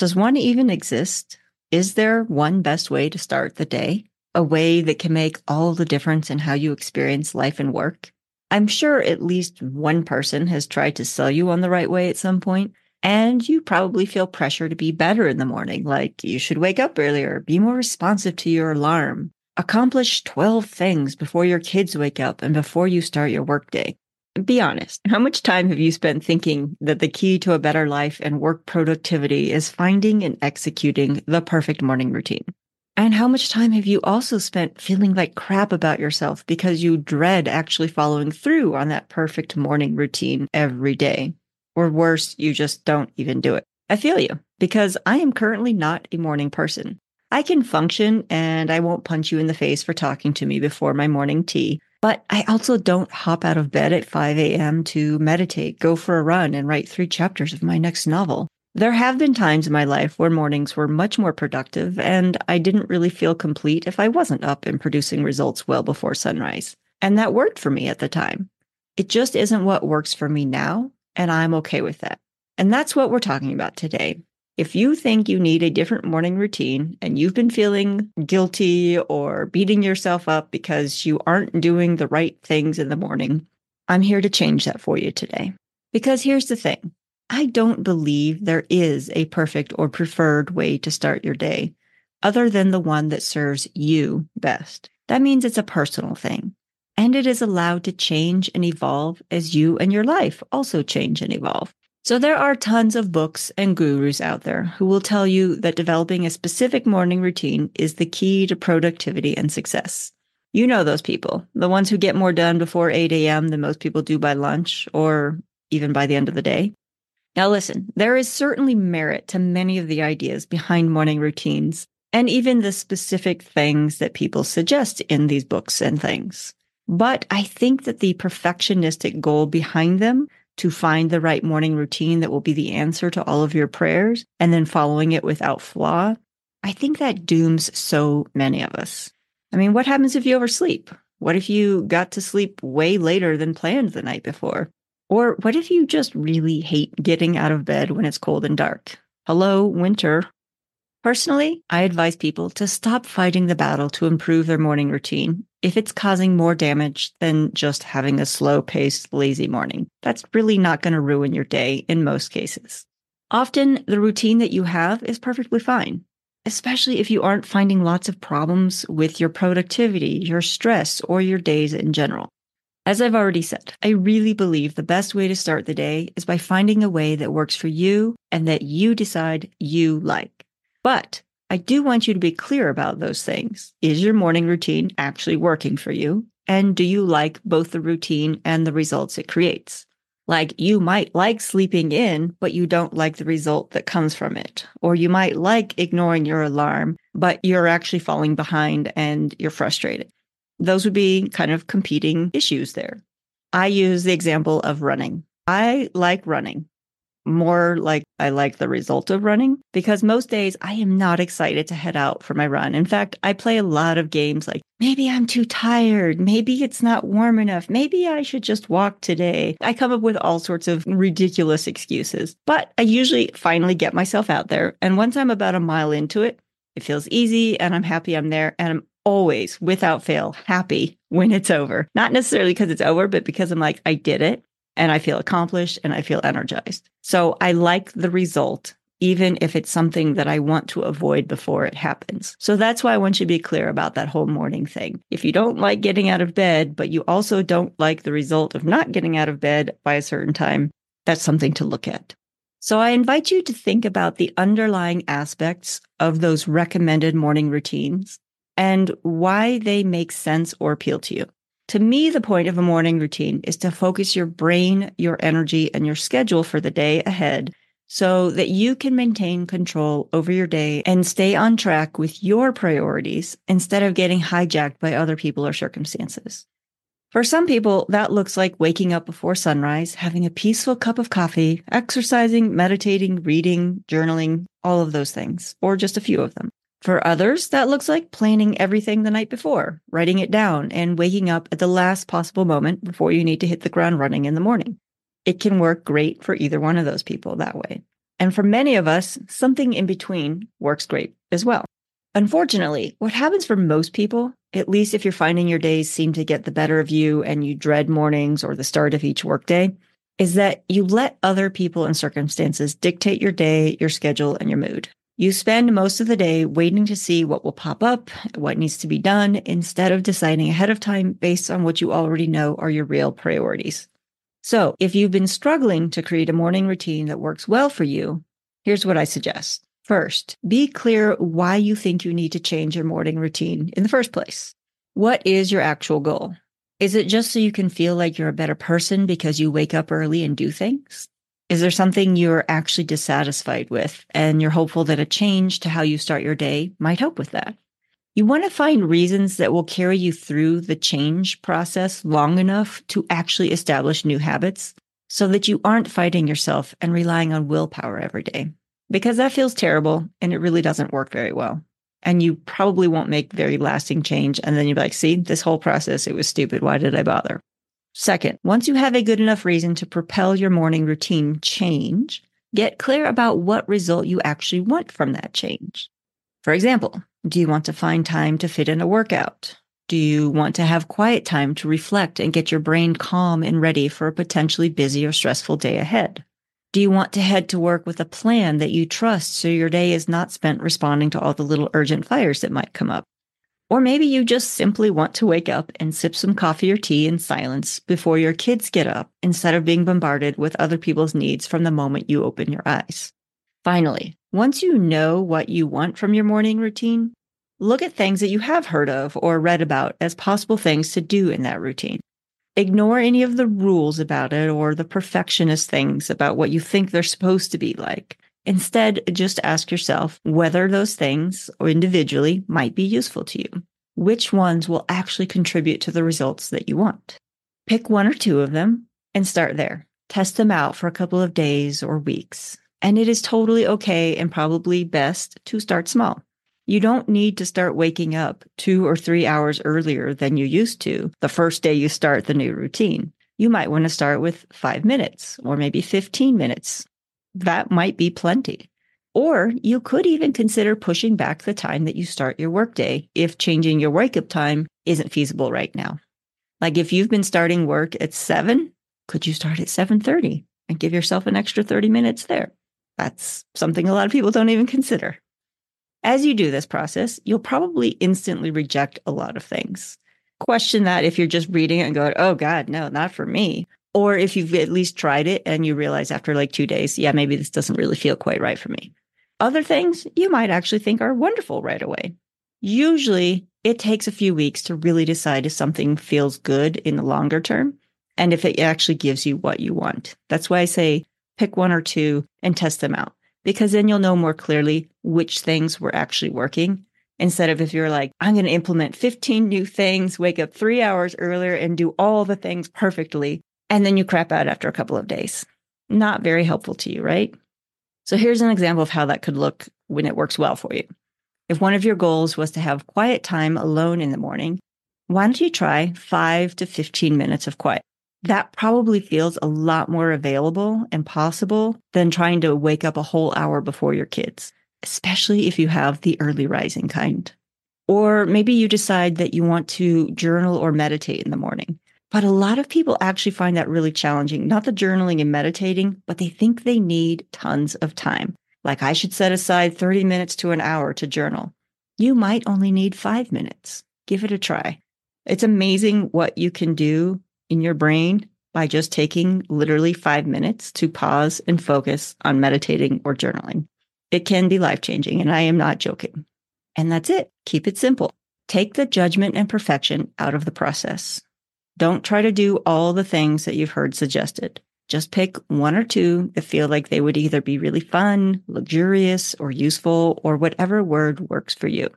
Does one even exist? Is there one best way to start the day? A way that can make all the difference in how you experience life and work? I'm sure at least one person has tried to sell you on the right way at some point, and you probably feel pressure to be better in the morning, like you should wake up earlier, be more responsive to your alarm, accomplish 12 things before your kids wake up and before you start your workday. Be honest. How much time have you spent thinking that the key to a better life and work productivity is finding and executing the perfect morning routine? And how much time have you also spent feeling like crap about yourself because you dread actually following through on that perfect morning routine every day? Or worse, you just don't even do it. I feel you because I am currently not a morning person. I can function and I won't punch you in the face for talking to me before my morning tea. But I also don't hop out of bed at 5 a.m. to meditate, go for a run, and write three chapters of my next novel. There have been times in my life where mornings were much more productive, and I didn't really feel complete if I wasn't up and producing results well before sunrise. And that worked for me at the time. It just isn't what works for me now, and I'm okay with that. And that's what we're talking about today. If you think you need a different morning routine and you've been feeling guilty or beating yourself up because you aren't doing the right things in the morning, I'm here to change that for you today. Because here's the thing I don't believe there is a perfect or preferred way to start your day other than the one that serves you best. That means it's a personal thing and it is allowed to change and evolve as you and your life also change and evolve. So there are tons of books and gurus out there who will tell you that developing a specific morning routine is the key to productivity and success. You know those people, the ones who get more done before 8 a.m. than most people do by lunch or even by the end of the day. Now, listen, there is certainly merit to many of the ideas behind morning routines and even the specific things that people suggest in these books and things. But I think that the perfectionistic goal behind them to find the right morning routine that will be the answer to all of your prayers and then following it without flaw, I think that dooms so many of us. I mean, what happens if you oversleep? What if you got to sleep way later than planned the night before? Or what if you just really hate getting out of bed when it's cold and dark? Hello, winter. Personally, I advise people to stop fighting the battle to improve their morning routine if it's causing more damage than just having a slow paced, lazy morning. That's really not going to ruin your day in most cases. Often, the routine that you have is perfectly fine, especially if you aren't finding lots of problems with your productivity, your stress, or your days in general. As I've already said, I really believe the best way to start the day is by finding a way that works for you and that you decide you like. But I do want you to be clear about those things. Is your morning routine actually working for you? And do you like both the routine and the results it creates? Like you might like sleeping in, but you don't like the result that comes from it. Or you might like ignoring your alarm, but you're actually falling behind and you're frustrated. Those would be kind of competing issues there. I use the example of running. I like running more like I like the result of running because most days I am not excited to head out for my run. In fact, I play a lot of games like maybe I'm too tired. Maybe it's not warm enough. Maybe I should just walk today. I come up with all sorts of ridiculous excuses, but I usually finally get myself out there. And once I'm about a mile into it, it feels easy and I'm happy I'm there. And I'm always, without fail, happy when it's over. Not necessarily because it's over, but because I'm like, I did it and I feel accomplished and I feel energized. So I like the result, even if it's something that I want to avoid before it happens. So that's why I want you to be clear about that whole morning thing. If you don't like getting out of bed, but you also don't like the result of not getting out of bed by a certain time, that's something to look at. So I invite you to think about the underlying aspects of those recommended morning routines and why they make sense or appeal to you. To me, the point of a morning routine is to focus your brain, your energy, and your schedule for the day ahead so that you can maintain control over your day and stay on track with your priorities instead of getting hijacked by other people or circumstances. For some people, that looks like waking up before sunrise, having a peaceful cup of coffee, exercising, meditating, reading, journaling, all of those things, or just a few of them. For others, that looks like planning everything the night before, writing it down, and waking up at the last possible moment before you need to hit the ground running in the morning. It can work great for either one of those people that way. And for many of us, something in between works great as well. Unfortunately, what happens for most people, at least if you're finding your days seem to get the better of you and you dread mornings or the start of each workday, is that you let other people and circumstances dictate your day, your schedule, and your mood. You spend most of the day waiting to see what will pop up, what needs to be done, instead of deciding ahead of time based on what you already know are your real priorities. So, if you've been struggling to create a morning routine that works well for you, here's what I suggest. First, be clear why you think you need to change your morning routine in the first place. What is your actual goal? Is it just so you can feel like you're a better person because you wake up early and do things? Is there something you're actually dissatisfied with and you're hopeful that a change to how you start your day might help with that? You want to find reasons that will carry you through the change process long enough to actually establish new habits so that you aren't fighting yourself and relying on willpower every day. Because that feels terrible and it really doesn't work very well. And you probably won't make very lasting change. And then you're like, see, this whole process, it was stupid. Why did I bother? Second, once you have a good enough reason to propel your morning routine change, get clear about what result you actually want from that change. For example, do you want to find time to fit in a workout? Do you want to have quiet time to reflect and get your brain calm and ready for a potentially busy or stressful day ahead? Do you want to head to work with a plan that you trust so your day is not spent responding to all the little urgent fires that might come up? Or maybe you just simply want to wake up and sip some coffee or tea in silence before your kids get up instead of being bombarded with other people's needs from the moment you open your eyes. Finally, once you know what you want from your morning routine, look at things that you have heard of or read about as possible things to do in that routine. Ignore any of the rules about it or the perfectionist things about what you think they're supposed to be like. Instead, just ask yourself whether those things or individually might be useful to you. Which ones will actually contribute to the results that you want? Pick one or two of them and start there. Test them out for a couple of days or weeks. And it is totally okay and probably best to start small. You don't need to start waking up two or three hours earlier than you used to the first day you start the new routine. You might want to start with five minutes or maybe 15 minutes. That might be plenty. Or you could even consider pushing back the time that you start your workday if changing your wake up time isn't feasible right now. Like if you've been starting work at 7, could you start at 7:30 and give yourself an extra 30 minutes there? That's something a lot of people don't even consider. As you do this process, you'll probably instantly reject a lot of things. Question that if you're just reading it and going, oh God, no, not for me. Or if you've at least tried it and you realize after like two days, yeah, maybe this doesn't really feel quite right for me. Other things you might actually think are wonderful right away. Usually it takes a few weeks to really decide if something feels good in the longer term and if it actually gives you what you want. That's why I say pick one or two and test them out because then you'll know more clearly which things were actually working instead of if you're like, I'm going to implement 15 new things, wake up three hours earlier and do all the things perfectly. And then you crap out after a couple of days. Not very helpful to you, right? So here's an example of how that could look when it works well for you. If one of your goals was to have quiet time alone in the morning, why don't you try five to 15 minutes of quiet? that probably feels a lot more available and possible than trying to wake up a whole hour before your kids, especially if you have the early rising kind. Or maybe you decide that you want to journal or meditate in the morning. But a lot of people actually find that really challenging, not the journaling and meditating, but they think they need tons of time. Like I should set aside 30 minutes to an hour to journal. You might only need five minutes. Give it a try. It's amazing what you can do in your brain by just taking literally five minutes to pause and focus on meditating or journaling. It can be life changing, and I am not joking. And that's it. Keep it simple. Take the judgment and perfection out of the process. Don't try to do all the things that you've heard suggested. Just pick one or two that feel like they would either be really fun, luxurious, or useful, or whatever word works for you.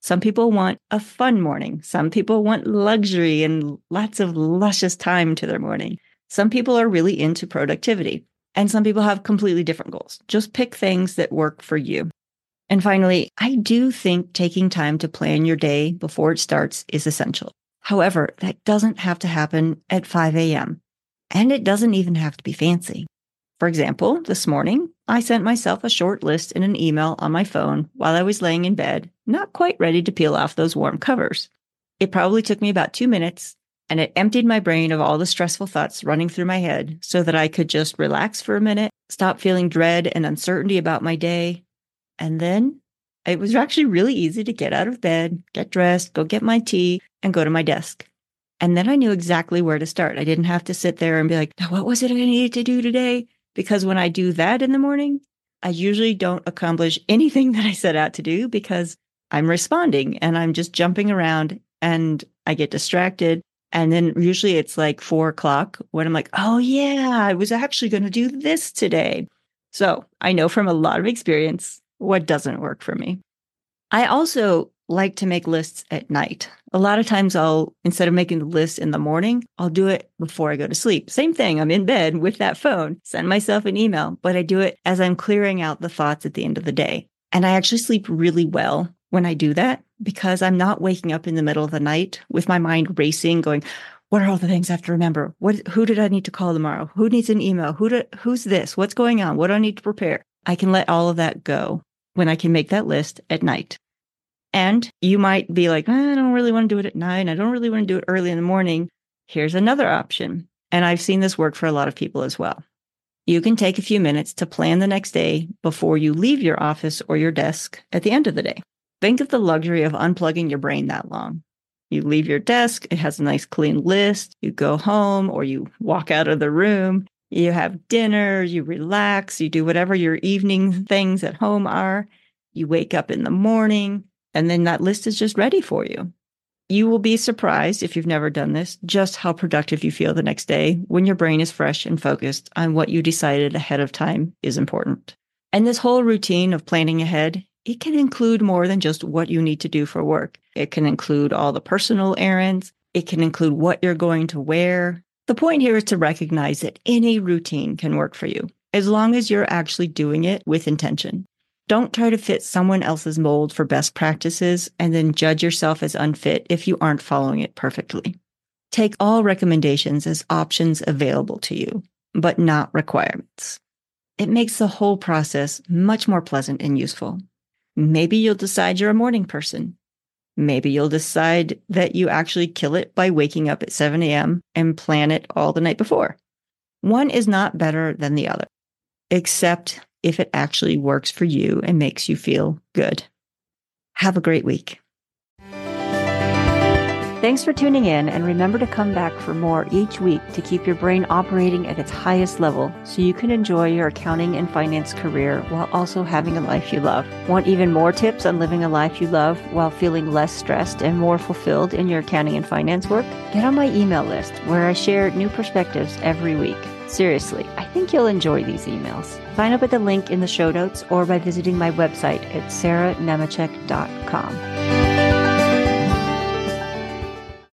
Some people want a fun morning. Some people want luxury and lots of luscious time to their morning. Some people are really into productivity, and some people have completely different goals. Just pick things that work for you. And finally, I do think taking time to plan your day before it starts is essential. However, that doesn't have to happen at 5 a.m. And it doesn't even have to be fancy. For example, this morning, I sent myself a short list in an email on my phone while I was laying in bed, not quite ready to peel off those warm covers. It probably took me about two minutes, and it emptied my brain of all the stressful thoughts running through my head so that I could just relax for a minute, stop feeling dread and uncertainty about my day. And then it was actually really easy to get out of bed, get dressed, go get my tea, and go to my desk. And then I knew exactly where to start. I didn't have to sit there and be like, what was it I needed to do today? Because when I do that in the morning, I usually don't accomplish anything that I set out to do because I'm responding and I'm just jumping around and I get distracted. And then usually it's like four o'clock when I'm like, oh, yeah, I was actually going to do this today. So I know from a lot of experience what doesn't work for me. I also like to make lists at night. A lot of times I'll, instead of making the list in the morning, I'll do it before I go to sleep. Same thing. I'm in bed with that phone, send myself an email, but I do it as I'm clearing out the thoughts at the end of the day. And I actually sleep really well when I do that because I'm not waking up in the middle of the night with my mind racing, going, what are all the things I have to remember? What, who did I need to call tomorrow? Who needs an email? Who do, who's this? What's going on? What do I need to prepare? I can let all of that go when I can make that list at night. And you might be like, I don't really want to do it at night. I don't really want to do it early in the morning. Here's another option. And I've seen this work for a lot of people as well. You can take a few minutes to plan the next day before you leave your office or your desk at the end of the day. Think of the luxury of unplugging your brain that long. You leave your desk, it has a nice clean list. You go home or you walk out of the room. You have dinner, you relax, you do whatever your evening things at home are. You wake up in the morning, and then that list is just ready for you. You will be surprised if you've never done this, just how productive you feel the next day when your brain is fresh and focused on what you decided ahead of time is important. And this whole routine of planning ahead, it can include more than just what you need to do for work. It can include all the personal errands. It can include what you're going to wear. The point here is to recognize that any routine can work for you as long as you're actually doing it with intention. Don't try to fit someone else's mold for best practices and then judge yourself as unfit if you aren't following it perfectly. Take all recommendations as options available to you, but not requirements. It makes the whole process much more pleasant and useful. Maybe you'll decide you're a morning person. Maybe you'll decide that you actually kill it by waking up at 7 a.m. and plan it all the night before. One is not better than the other, except if it actually works for you and makes you feel good. Have a great week. Thanks for tuning in, and remember to come back for more each week to keep your brain operating at its highest level so you can enjoy your accounting and finance career while also having a life you love. Want even more tips on living a life you love while feeling less stressed and more fulfilled in your accounting and finance work? Get on my email list where I share new perspectives every week. Seriously, I think you'll enjoy these emails. Sign up at the link in the show notes or by visiting my website at sarahnemecek.com.